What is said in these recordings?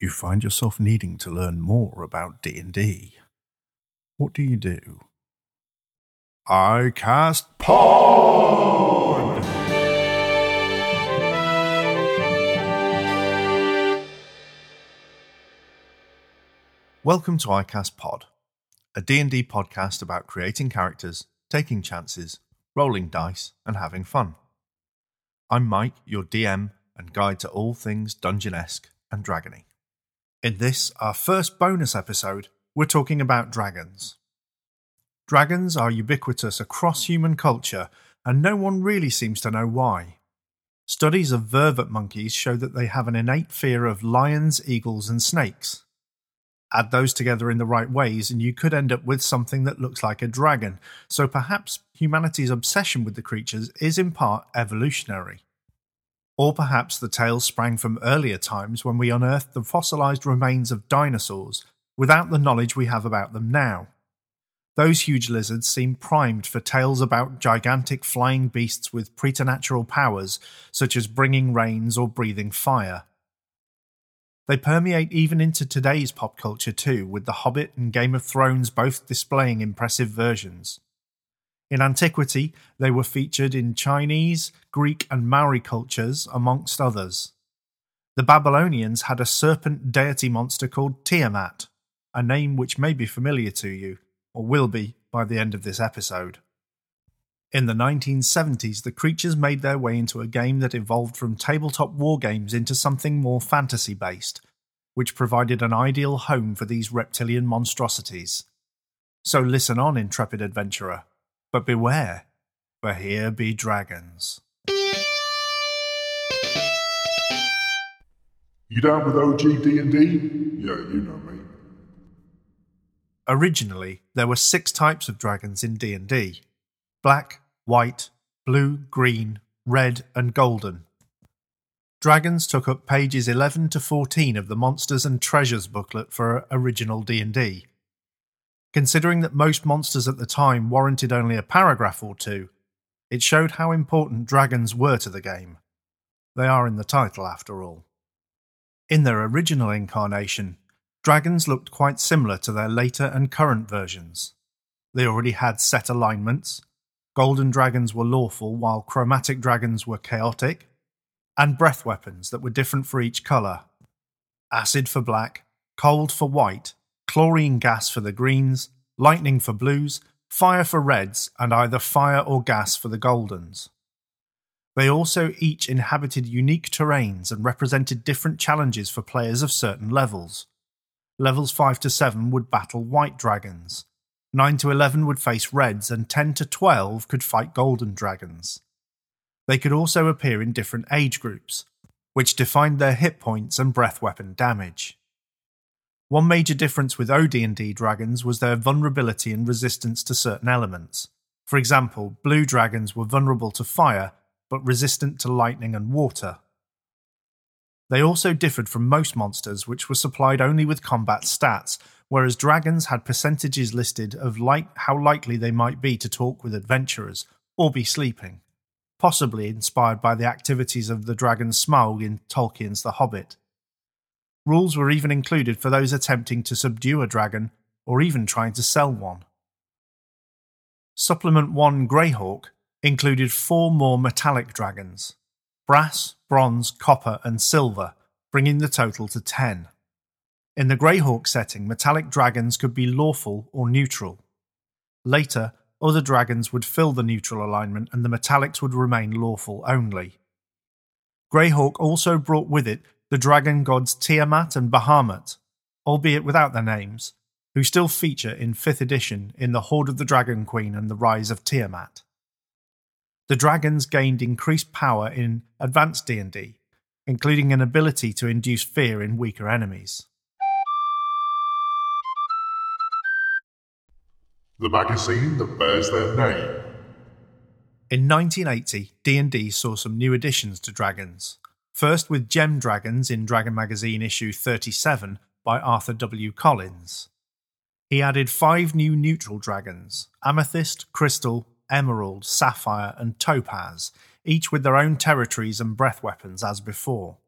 you find yourself needing to learn more about D&D. What do you do? I cast Pod! Welcome to iCast Pod, a D&D podcast about creating characters, taking chances, rolling dice, and having fun. I'm Mike, your DM and guide to all things dungeonesque and dragony. In this, our first bonus episode, we're talking about dragons. Dragons are ubiquitous across human culture, and no one really seems to know why. Studies of vervet monkeys show that they have an innate fear of lions, eagles, and snakes. Add those together in the right ways, and you could end up with something that looks like a dragon, so perhaps humanity's obsession with the creatures is in part evolutionary. Or perhaps the tales sprang from earlier times when we unearthed the fossilized remains of dinosaurs without the knowledge we have about them now. Those huge lizards seem primed for tales about gigantic flying beasts with preternatural powers, such as bringing rains or breathing fire. They permeate even into today's pop culture too, with The Hobbit and Game of Thrones both displaying impressive versions. In antiquity, they were featured in Chinese, Greek, and Maori cultures, amongst others. The Babylonians had a serpent deity monster called Tiamat, a name which may be familiar to you, or will be by the end of this episode. In the 1970s, the creatures made their way into a game that evolved from tabletop wargames into something more fantasy based, which provided an ideal home for these reptilian monstrosities. So listen on, intrepid adventurer. But beware, for here be dragons. You down with OG D&D? Yeah, you know me. Originally, there were six types of dragons in D&D. Black, white, blue, green, red, and golden. Dragons took up pages 11 to 14 of the Monsters and Treasures booklet for original D&D, Considering that most monsters at the time warranted only a paragraph or two, it showed how important dragons were to the game. They are in the title, after all. In their original incarnation, dragons looked quite similar to their later and current versions. They already had set alignments, golden dragons were lawful while chromatic dragons were chaotic, and breath weapons that were different for each colour acid for black, cold for white, chlorine gas for the greens, lightning for blues, fire for reds, and either fire or gas for the goldens. They also each inhabited unique terrains and represented different challenges for players of certain levels. Levels 5 to 7 would battle white dragons, 9 to 11 would face reds, and 10 to 12 could fight golden dragons. They could also appear in different age groups, which defined their hit points and breath weapon damage. One major difference with OD&D dragons was their vulnerability and resistance to certain elements. For example, blue dragons were vulnerable to fire, but resistant to lightning and water. They also differed from most monsters, which were supplied only with combat stats, whereas dragons had percentages listed of like how likely they might be to talk with adventurers or be sleeping, possibly inspired by the activities of the dragon Smaug in Tolkien's The Hobbit. Rules were even included for those attempting to subdue a dragon or even trying to sell one. Supplement 1 Greyhawk included four more metallic dragons brass, bronze, copper, and silver, bringing the total to 10. In the Greyhawk setting, metallic dragons could be lawful or neutral. Later, other dragons would fill the neutral alignment and the metallics would remain lawful only. Greyhawk also brought with it the dragon gods Tiamat and Bahamut, albeit without their names, who still feature in 5th edition in The Hoard of the Dragon Queen and The Rise of Tiamat. The dragons gained increased power in advanced D&D, including an ability to induce fear in weaker enemies. The magazine that bears their name. In 1980, D&D saw some new additions to dragons, First with Gem Dragons in Dragon Magazine issue 37 by Arthur W. Collins. He added five new neutral dragons Amethyst, Crystal, Emerald, Sapphire, and Topaz, each with their own territories and breath weapons as before.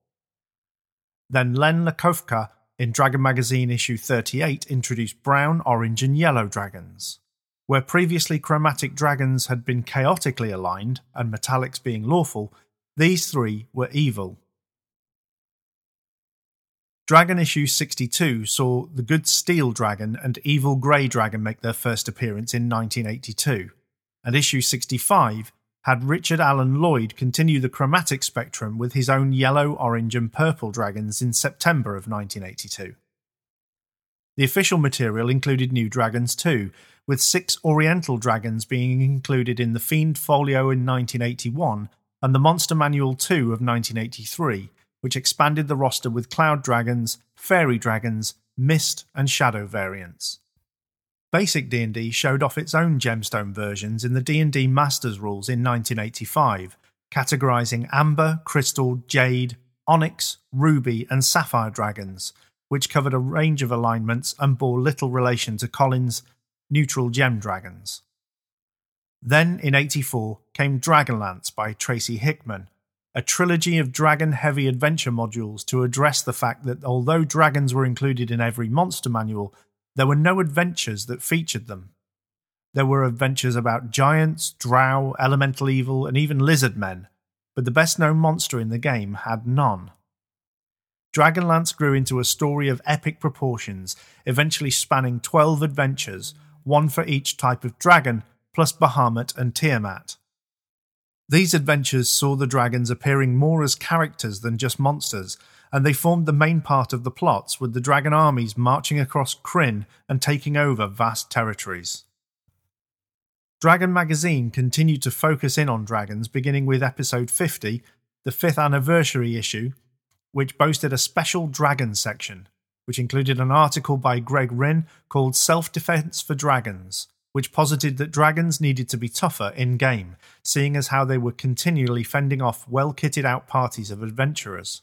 Then Len Lakofka in Dragon Magazine issue 38 introduced brown, orange, and yellow dragons. Where previously chromatic dragons had been chaotically aligned and metallics being lawful, these three were evil. Dragon issue 62 saw the good steel dragon and evil grey dragon make their first appearance in 1982, and issue 65 had Richard Allen Lloyd continue the chromatic spectrum with his own yellow, orange, and purple dragons in September of 1982. The official material included new dragons too, with six Oriental dragons being included in the Fiend Folio in 1981 and the Monster Manual 2 of 1983, which expanded the roster with Cloud Dragons, Fairy Dragons, Mist, and Shadow variants. Basic D&D showed off its own gemstone versions in the D&D Masters rules in 1985, categorizing amber, crystal, jade, onyx, ruby, and sapphire dragons, which covered a range of alignments and bore little relation to Collins' neutral gem dragons. Then in 84 came Dragonlance by Tracy Hickman, a trilogy of dragon heavy adventure modules to address the fact that although dragons were included in every monster manual, there were no adventures that featured them. There were adventures about giants, drow, elemental evil, and even lizard men, but the best known monster in the game had none. Dragonlance grew into a story of epic proportions, eventually spanning 12 adventures, one for each type of dragon, plus Bahamut and Tiamat. These adventures saw the dragons appearing more as characters than just monsters, and they formed the main part of the plots, with the dragon armies marching across Krynn and taking over vast territories. Dragon magazine continued to focus in on dragons, beginning with episode 50, the fifth anniversary issue, which boasted a special dragon section, which included an article by Greg Rihn called Self Defense for Dragons, which posited that dragons needed to be tougher in game, seeing as how they were continually fending off well kitted out parties of adventurers.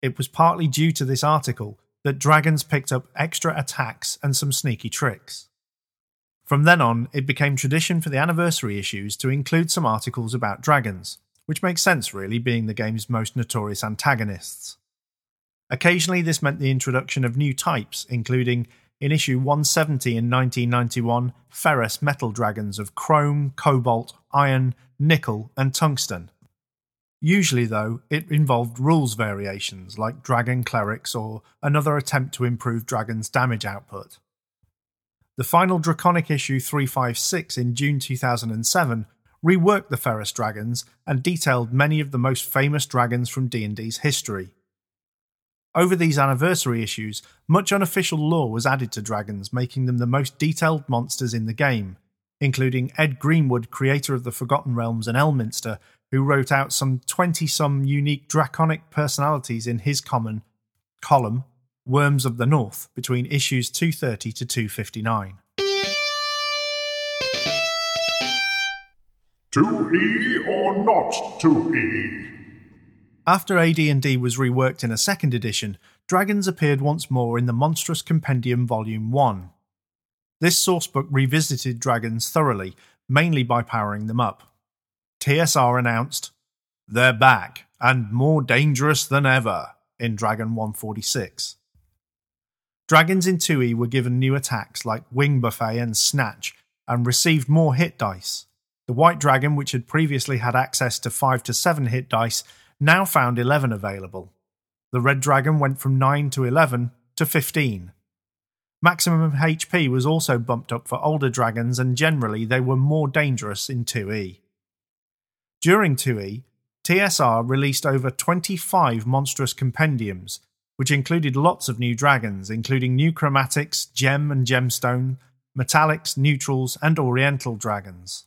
It was partly due to this article that dragons picked up extra attacks and some sneaky tricks. From then on, it became tradition for the anniversary issues to include some articles about dragons, which makes sense really, being the game's most notorious antagonists. Occasionally, this meant the introduction of new types, including, in issue 170 in 1991, ferrous metal dragons of chrome, cobalt, iron, nickel, and tungsten, Usually, though, it involved rules variations like Dragon Clerics or another attempt to improve Dragon's damage output. The final Draconic issue 356 in June 2007 reworked the Ferrous Dragons and detailed many of the most famous dragons from D&D's history. Over these anniversary issues, much unofficial lore was added to dragons, making them the most detailed monsters in the game, including Ed Greenwood, creator of the Forgotten Realms and Elminster, who wrote out some 20 some unique draconic personalities in his common column, Wyrms of the North, between issues 230 to 259. 2E or not 2E? After AD&D was reworked in a second edition, dragons appeared once more in the Monstrous Compendium Volume 1. This sourcebook revisited dragons thoroughly, mainly by powering them up. TSR announced, They're back and more dangerous than ever in Dragon 146. Dragons in 2e were given new attacks like Wing Buffet and Snatch and received more hit dice. The White Dragon, which had previously had access to 5 to 7 hit dice, now found 11 available. The Red Dragon went from 9 to 11 to 15. Maximum HP was also bumped up for older dragons, and generally they were more dangerous in 2e. During 2E, TSR released over 25 monstrous compendiums, which included lots of new dragons, including new chromatics, gem and gemstone, metallics, neutrals, and oriental dragons.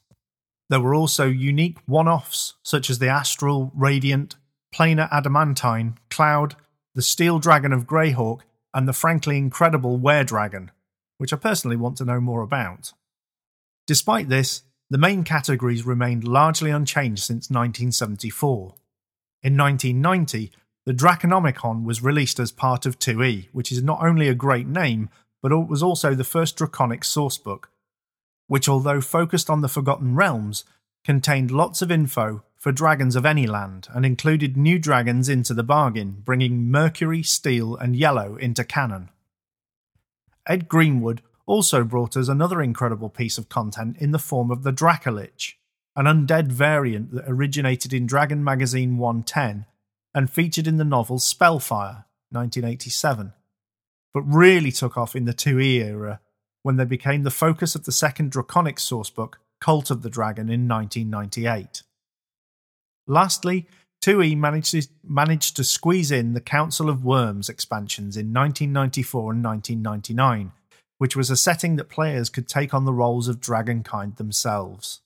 There were also unique one offs, such as the Astral, Radiant, Planar Adamantine, Cloud, the Steel Dragon of Greyhawk, and the frankly incredible Dragon, which I personally want to know more about. Despite this, the main categories remained largely unchanged since 1974. In 1990, the Draconomicon was released as part of 2E, which is not only a great name, but it was also the first Draconic sourcebook, which, although focused on the Forgotten Realms, contained lots of info for dragons of any land and included new dragons into the bargain, bringing Mercury, Steel, and Yellow into canon. Ed Greenwood also brought us another incredible piece of content in the form of the Dracolich, an undead variant that originated in Dragon Magazine 110 and featured in the novel Spellfire, 1987, but really took off in the 2E era when they became the focus of the second Draconic sourcebook, Cult of the Dragon, in 1998. Lastly, 2E managed to, managed to squeeze in the Council of Wyrms expansions in 1994 and 1999, which was a setting that players could take on the roles of Dragonkind themselves.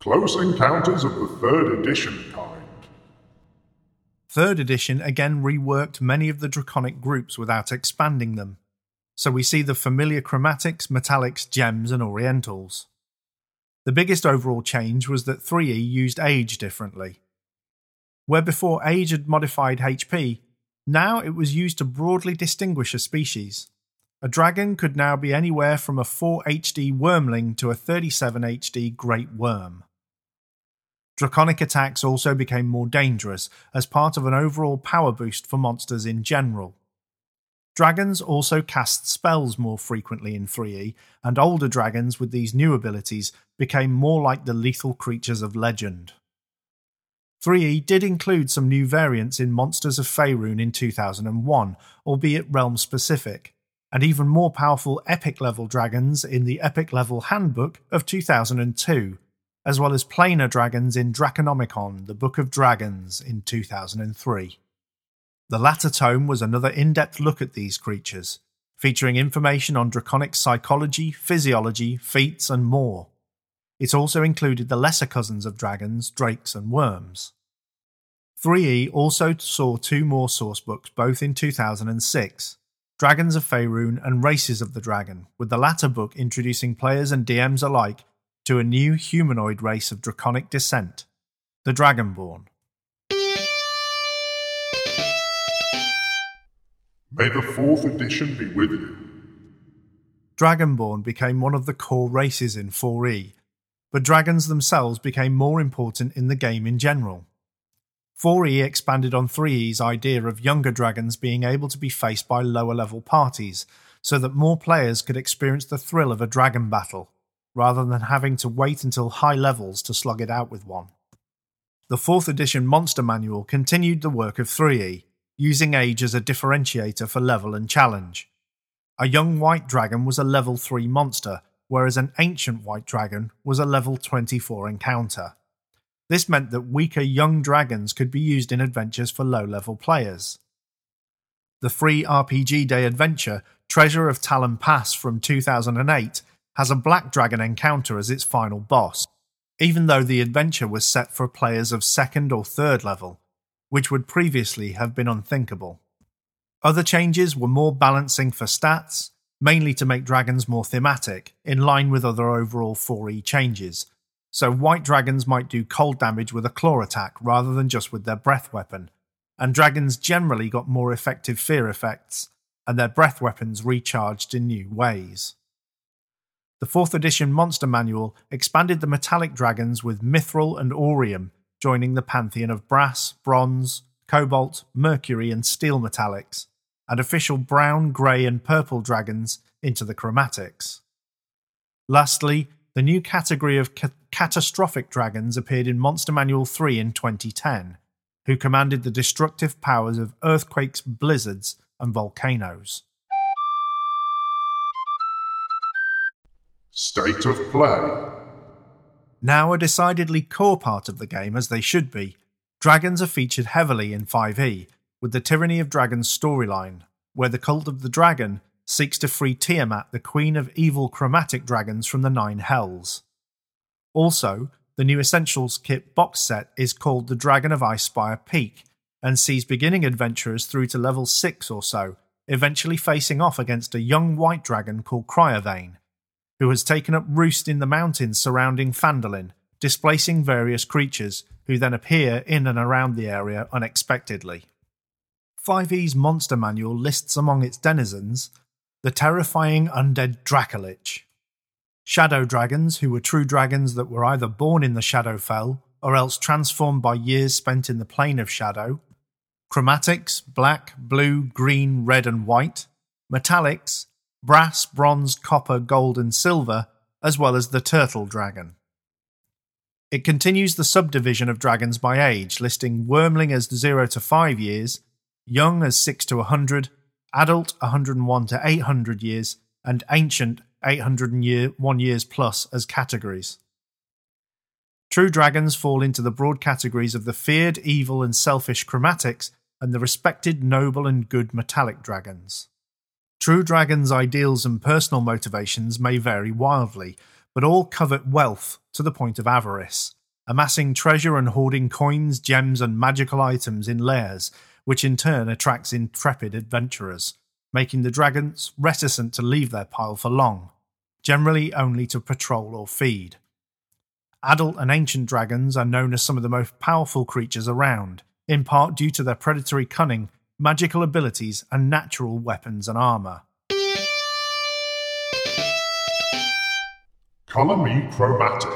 Close Encounters of the Third Edition kind. Third edition again reworked many of the Draconic groups without expanding them, so we see the familiar chromatics, metallics, gems, and orientals. The biggest overall change was that 3E used age differently. Where before age had modified HP, now it was used to broadly distinguish a species. A dragon could now be anywhere from a 4 HD wyrmling to a 37 HD great wyrm. Draconic attacks also became more dangerous as part of an overall power boost for monsters in general. Dragons also cast spells more frequently in 3E, and older dragons with these new abilities became more like the lethal creatures of legend. 3E did include some new variants in Monsters of Faerun in 2001, albeit realm specific, and even more powerful epic level dragons in the Epic Level Handbook of 2002, as well as planar dragons in Draconomicon, the Book of Dragons in 2003. The latter tome was another in depth look at these creatures, featuring information on draconic psychology, physiology, feats, and more. It also included the lesser cousins of dragons, drakes, and worms. 3E also saw two more sourcebooks, both in 2006 Dragons of Faerun and Races of the Dragon, with the latter book introducing players and DMs alike to a new humanoid race of draconic descent, the Dragonborn. May the fourth edition be with you. Dragonborn became one of the core races in 4E, but dragons themselves became more important in the game in general. 4E expanded on 3E's idea of younger dragons being able to be faced by lower level parties, so that more players could experience the thrill of a dragon battle, rather than having to wait until high levels to slug it out with one. The 4th edition Monster Manual continued the work of 3E, using age as a differentiator for level and challenge. A young white dragon was a level 3 monster, whereas an ancient white dragon was a level 24 encounter. This meant that weaker young dragons could be used in adventures for low level players. The free RPG Day adventure, Treasure of Talon Pass from 2008, has a black dragon encounter as its final boss, even though the adventure was set for players of second or third level, which would previously have been unthinkable. Other changes were more balancing for stats, mainly to make dragons more thematic, in line with other overall 4E changes. So, white dragons might do cold damage with a claw attack rather than just with their breath weapon, and dragons generally got more effective fear effects, and their breath weapons recharged in new ways. The 4th edition Monster Manual expanded the metallic dragons with Mithril and Orium joining the pantheon of brass, bronze, cobalt, mercury, and steel metallics, and official brown, grey, and purple dragons into the chromatics. Lastly, the new category of ca- catastrophic dragons appeared in Monster Manual 3 in 2010, who commanded the destructive powers of earthquakes, blizzards, and volcanoes. State of Play now a decidedly core part of the game as they should be, dragons are featured heavily in 5e, with the Tyranny of Dragons storyline, where the Cult of the Dragon seeks to free Tiamat, the queen of evil chromatic dragons, from the Nine Hells. Also, the new Essentials Kit box set is called the Dragon of Icespire Peak and sees beginning adventurers through to level 6 or so, eventually facing off against a young white dragon called Cryovain, who has taken up roost in the mountains surrounding Phandalin, displacing various creatures who then appear in and around the area unexpectedly. 5e's monster manual lists among its denizens the terrifying undead Dracolich. shadow dragons, who were true dragons that were either born in the Shadowfell or else transformed by years spent in the plane of shadow, chromatics, black, blue, green, red, and white, metallics, brass, bronze, copper, gold, and silver, as well as the turtle dragon. It continues the subdivision of dragons by age, listing wyrmling as 0 to 5 years, young as 6 to 100, adult 101 to 800 years, and ancient 801 years plus as categories. True dragons fall into the broad categories of the feared, evil, and selfish chromatics and the respected, noble, and good metallic dragons. True dragons' ideals and personal motivations may vary wildly, but all covet wealth to the point of avarice, amassing treasure and hoarding coins, gems, and magical items in lairs, which in turn attracts intrepid adventurers, making the dragons reticent to leave their pile for long, generally only to patrol or feed. Adult and ancient dragons are known as some of the most powerful creatures around, in part due to their predatory cunning, magical abilities, and natural weapons and armour. Colour me chromatic.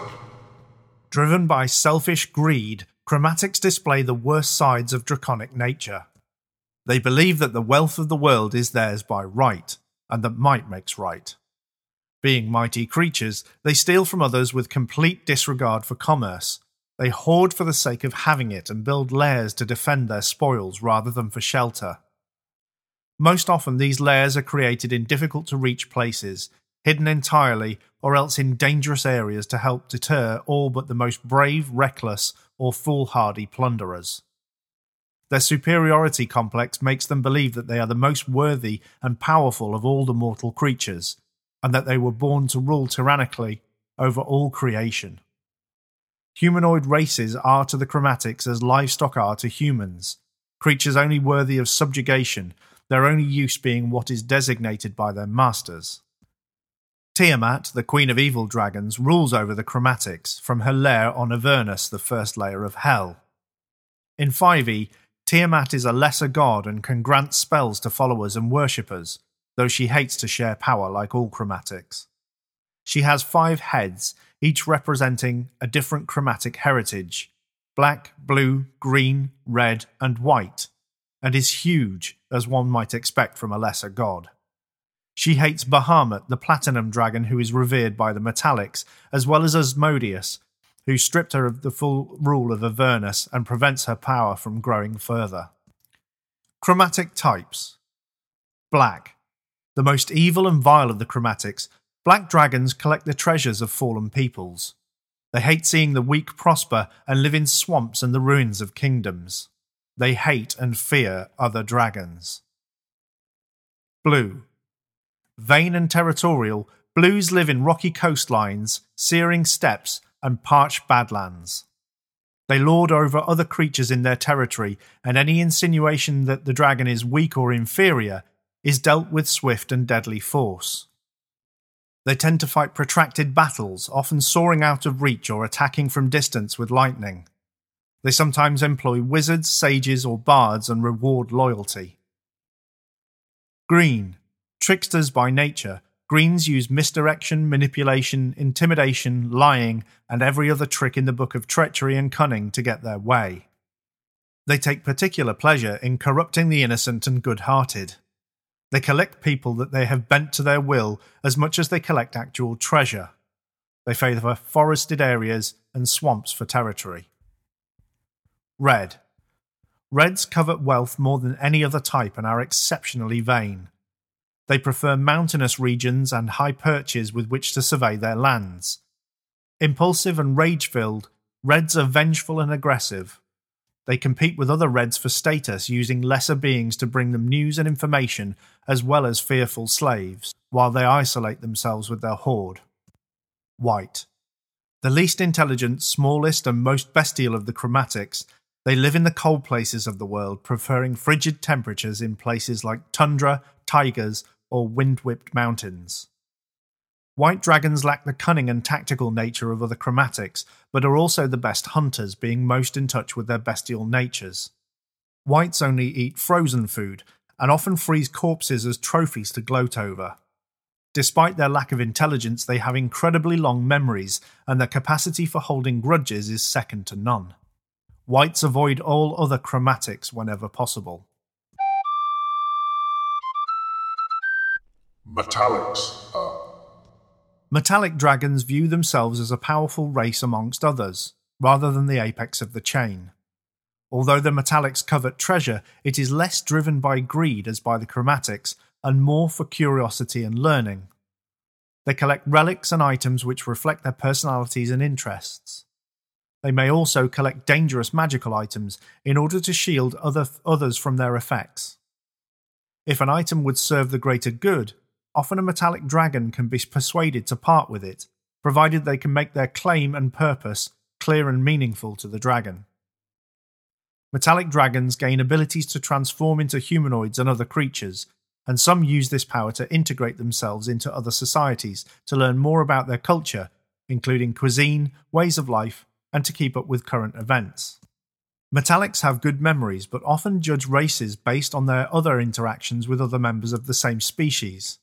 Driven by selfish greed, chromatics display the worst sides of draconic nature. They believe that the wealth of the world is theirs by right, and that might makes right. Being mighty creatures, they steal from others with complete disregard for commerce. They hoard for the sake of having it and build lairs to defend their spoils rather than for shelter. Most often, these lairs are created in difficult to reach places, hidden entirely, or else in dangerous areas to help deter all but the most brave, reckless, or foolhardy plunderers. Their superiority complex makes them believe that they are the most worthy and powerful of all the mortal creatures, and that they were born to rule tyrannically over all creation. Humanoid races are to the chromatics as livestock are to humans, creatures only worthy of subjugation, their only use being what is designated by their masters. Tiamat, the queen of evil dragons, rules over the chromatics from her lair on Avernus, the first layer of hell. In 5e, Tiamat is a lesser god and can grant spells to followers and worshippers, though she hates to share power like all chromatics. She has five heads, each representing a different chromatic heritage black, blue, green, red, and white, and is huge, as one might expect from a lesser god. She hates Bahamut, the platinum dragon who is revered by the metallics, as well as Asmodeus, who stripped her of the full rule of Avernus and prevents her power from growing further. Chromatic types Black, the most evil and vile of the chromatics, black dragons collect the treasures of fallen peoples. They hate seeing the weak prosper and live in swamps and the ruins of kingdoms. They hate and fear other dragons. Blue. Vain and territorial, blues live in rocky coastlines, searing steppes, and parched badlands. They lord over other creatures in their territory, and any insinuation that the dragon is weak or inferior is dealt with swift and deadly force. They tend to fight protracted battles, often soaring out of reach or attacking from distance with lightning. They sometimes employ wizards, sages, or bards and reward loyalty. Green, tricksters by nature, Greens use misdirection, manipulation, intimidation, lying, and every other trick in the book of treachery and cunning to get their way. They take particular pleasure in corrupting the innocent and good hearted. They collect people that they have bent to their will as much as they collect actual treasure. They favour forested areas and swamps for territory. Red. Reds covet wealth more than any other type and are exceptionally vain. They prefer mountainous regions and high perches with which to survey their lands. Impulsive and rage filled, Reds are vengeful and aggressive, they compete with other Reds for status, using lesser beings to bring them news and information, as well as fearful slaves, while they isolate themselves with their hoard. White. The least intelligent, smallest, and most bestial of the chromatics, they live in the cold places of the world, preferring frigid temperatures in places like tundra, tigers, or wind whipped mountains. White dragons lack the cunning and tactical nature of other chromatics, but are also the best hunters, being most in touch with their bestial natures. Whites only eat frozen food, and often freeze corpses as trophies to gloat over. Despite their lack of intelligence, they have incredibly long memories, and their capacity for holding grudges is second to none. Whites avoid all other chromatics whenever possible. Metallics. Metallic dragons view themselves as a powerful race amongst others, rather than the apex of the chain. Although the metallics covet treasure, it is less driven by greed as by the chromatics, and more for curiosity and learning. They collect relics and items which reflect their personalities and interests. They may also collect dangerous magical items in order to shield other, others from their effects. If an item would serve the greater good, often a metallic dragon can be persuaded to part with it, provided they can make their claim and purpose clear and meaningful to the dragon. Metallic dragons gain abilities to transform into humanoids and other creatures, and some use this power to integrate themselves into other societies to learn more about their culture, including cuisine, ways of life, and to keep up with current events. Metallics have good memories, but often judge races based on their other interactions with other members of the same species.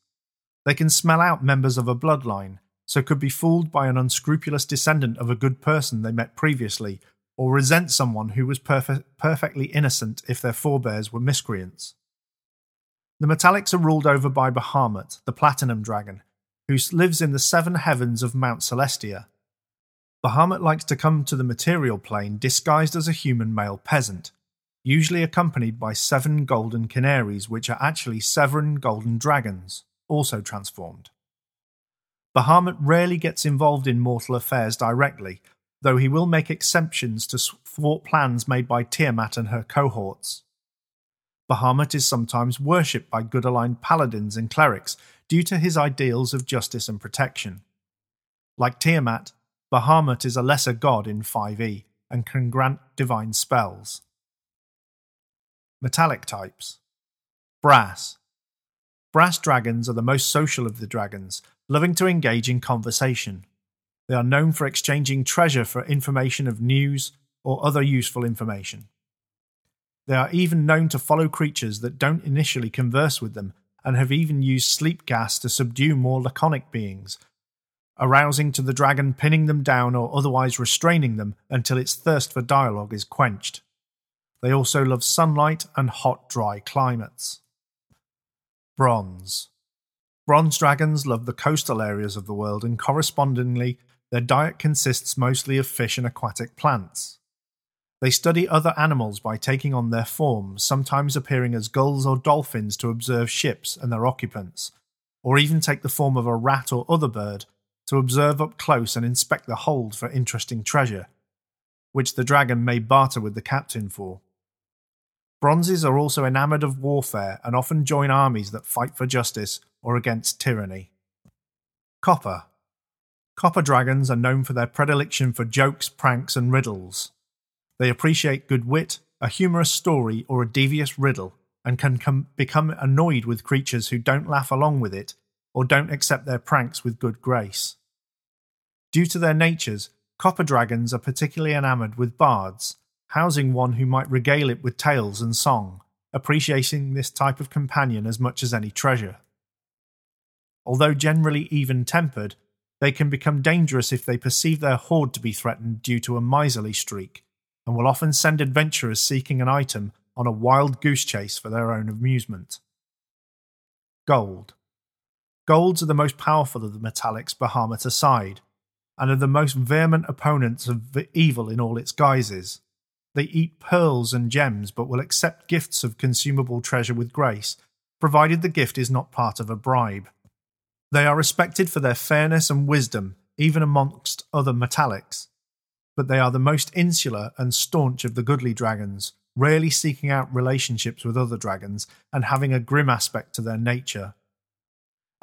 They can smell out members of a bloodline, so could be fooled by an unscrupulous descendant of a good person they met previously, or resent someone who was perfe- perfectly innocent if their forebears were miscreants. The Metallics are ruled over by Bahamut, the Platinum Dragon, who lives in the seven heavens of Mount Celestia. Bahamut likes to come to the material plane disguised as a human male peasant, usually accompanied by seven golden canaries, which are actually seven golden dragons, also transformed. Bahamut rarely gets involved in mortal affairs directly, though he will make exceptions to thwart plans made by Tiamat and her cohorts. Bahamut is sometimes worshipped by good aligned paladins and clerics due to his ideals of justice and protection. Like Tiamat, Bahamut is a lesser god in 5e and can grant divine spells. Metallic types Brass. Brass dragons are the most social of the dragons, loving to engage in conversation. They are known for exchanging treasure for information of news or other useful information. They are even known to follow creatures that don't initially converse with them and have even used sleep gas to subdue more laconic beings, arousing to the dragon, pinning them down, or otherwise restraining them until its thirst for dialogue is quenched. They also love sunlight and hot, dry climates. Bronze. Bronze dragons love the coastal areas of the world, and correspondingly, their diet consists mostly of fish and aquatic plants. They study other animals by taking on their forms, sometimes appearing as gulls or dolphins to observe ships and their occupants, or even take the form of a rat or other bird to observe up close and inspect the hold for interesting treasure, which the dragon may barter with the captain for. Bronzes are also enamoured of warfare and often join armies that fight for justice or against tyranny. Copper. Copper dragons are known for their predilection for jokes, pranks, and riddles. They appreciate good wit, a humorous story, or a devious riddle, and can com- become annoyed with creatures who don't laugh along with it or don't accept their pranks with good grace. Due to their natures, copper dragons are particularly enamoured with bards, housing one who might regale it with tales and song, appreciating this type of companion as much as any treasure. Although generally even tempered, they can become dangerous if they perceive their hoard to be threatened due to a miserly streak, and will often send adventurers seeking an item on a wild goose chase for their own amusement. Gold. Golds are the most powerful of the metallics, Bahamut aside, and are the most vehement opponents of evil in all its guises. They eat pearls and gems, but will accept gifts of consumable treasure with grace, provided the gift is not part of a bribe. They are respected for their fairness and wisdom, even amongst other metallics, but they are the most insular and staunch of the goodly dragons, rarely seeking out relationships with other dragons and having a grim aspect to their nature.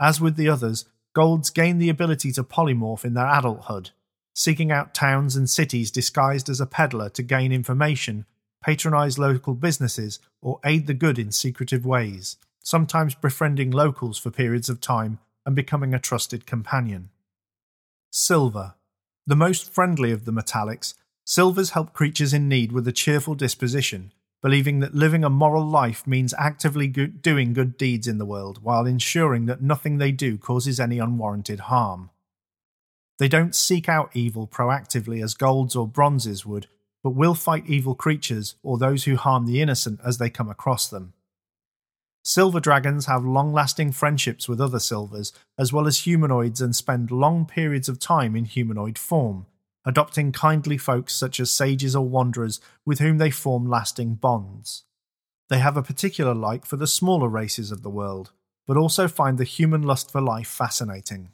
As with the others, Golds gain the ability to polymorph in their adulthood, seeking out towns and cities disguised as a peddler to gain information, patronize local businesses, or aid the good in secretive ways, sometimes befriending locals for periods of time and becoming a trusted companion. Silver. The most friendly of the metallics, silvers help creatures in need with a cheerful disposition, believing that living a moral life means actively doing good deeds in the world while ensuring that nothing they do causes any unwarranted harm. They don't seek out evil proactively as golds or bronzes would, but will fight evil creatures or those who harm the innocent as they come across them. Silver dragons have long lasting friendships with other silvers, as well as humanoids, and spend long periods of time in humanoid form, adopting kindly folks such as sages or wanderers with whom they form lasting bonds. They have a particular like for the smaller races of the world, but also find the human lust for life fascinating.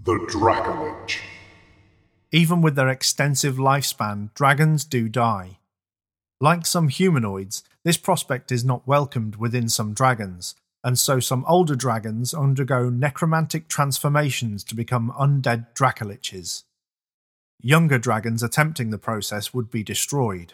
The Dracolich. Even with their extensive lifespan, dragons do die. Like some humanoids, this prospect is not welcomed within some dragons, and so some older dragons undergo necromantic transformations to become undead Dracoliches. Younger dragons attempting the process would be destroyed.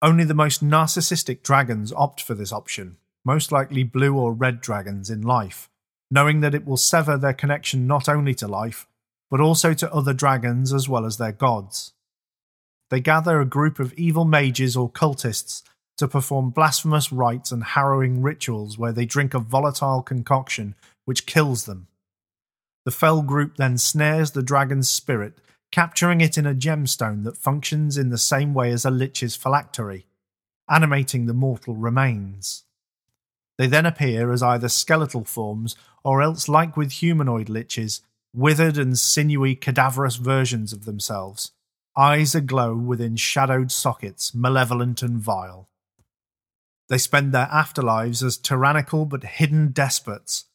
Only the most narcissistic dragons opt for this option, most likely blue or red dragons in life, knowing that it will sever their connection not only to life, but also to other dragons as well as their gods. They gather a group of evil mages or cultists to perform blasphemous rites and harrowing rituals where they drink a volatile concoction which kills them. The fell group then snares the dragon's spirit capturing it in a gemstone that functions in the same way as a lich's phylactery, animating the mortal remains. They then appear as either skeletal forms or else, like with humanoid liches, withered and sinewy cadaverous versions of themselves, eyes aglow within shadowed sockets, malevolent and vile. They spend their afterlives as tyrannical but hidden despots,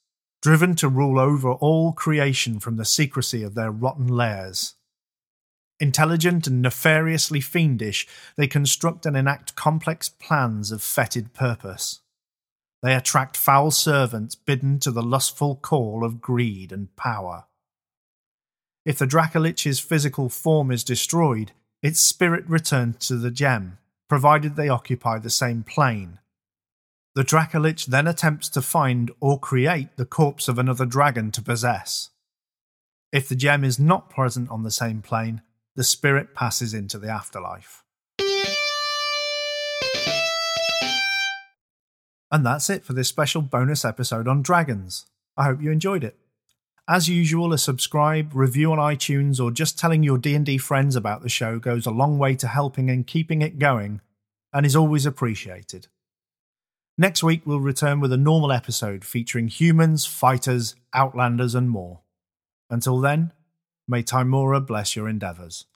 driven to rule over all creation from the secrecy of their rotten lairs. Intelligent and nefariously fiendish, they construct and enact complex plans of fetid purpose. They attract foul servants bidden to the lustful call of greed and power. If the Dracolich's physical form is destroyed, its spirit returns to the gem, provided they occupy the same plane. The Dracolich then attempts to find or create the corpse of another dragon to possess. If the gem is not present on the same plane, the spirit passes into the afterlife. And that's it for this special bonus episode on dragons. I hope you enjoyed it. As usual, a subscribe, review on iTunes, or just telling your D&D friends about the show goes a long way to helping and keeping it going and is always appreciated. Next week we'll return with a normal episode featuring humans, fighters, outlanders and more. Until then, May Tymora bless your endeavours.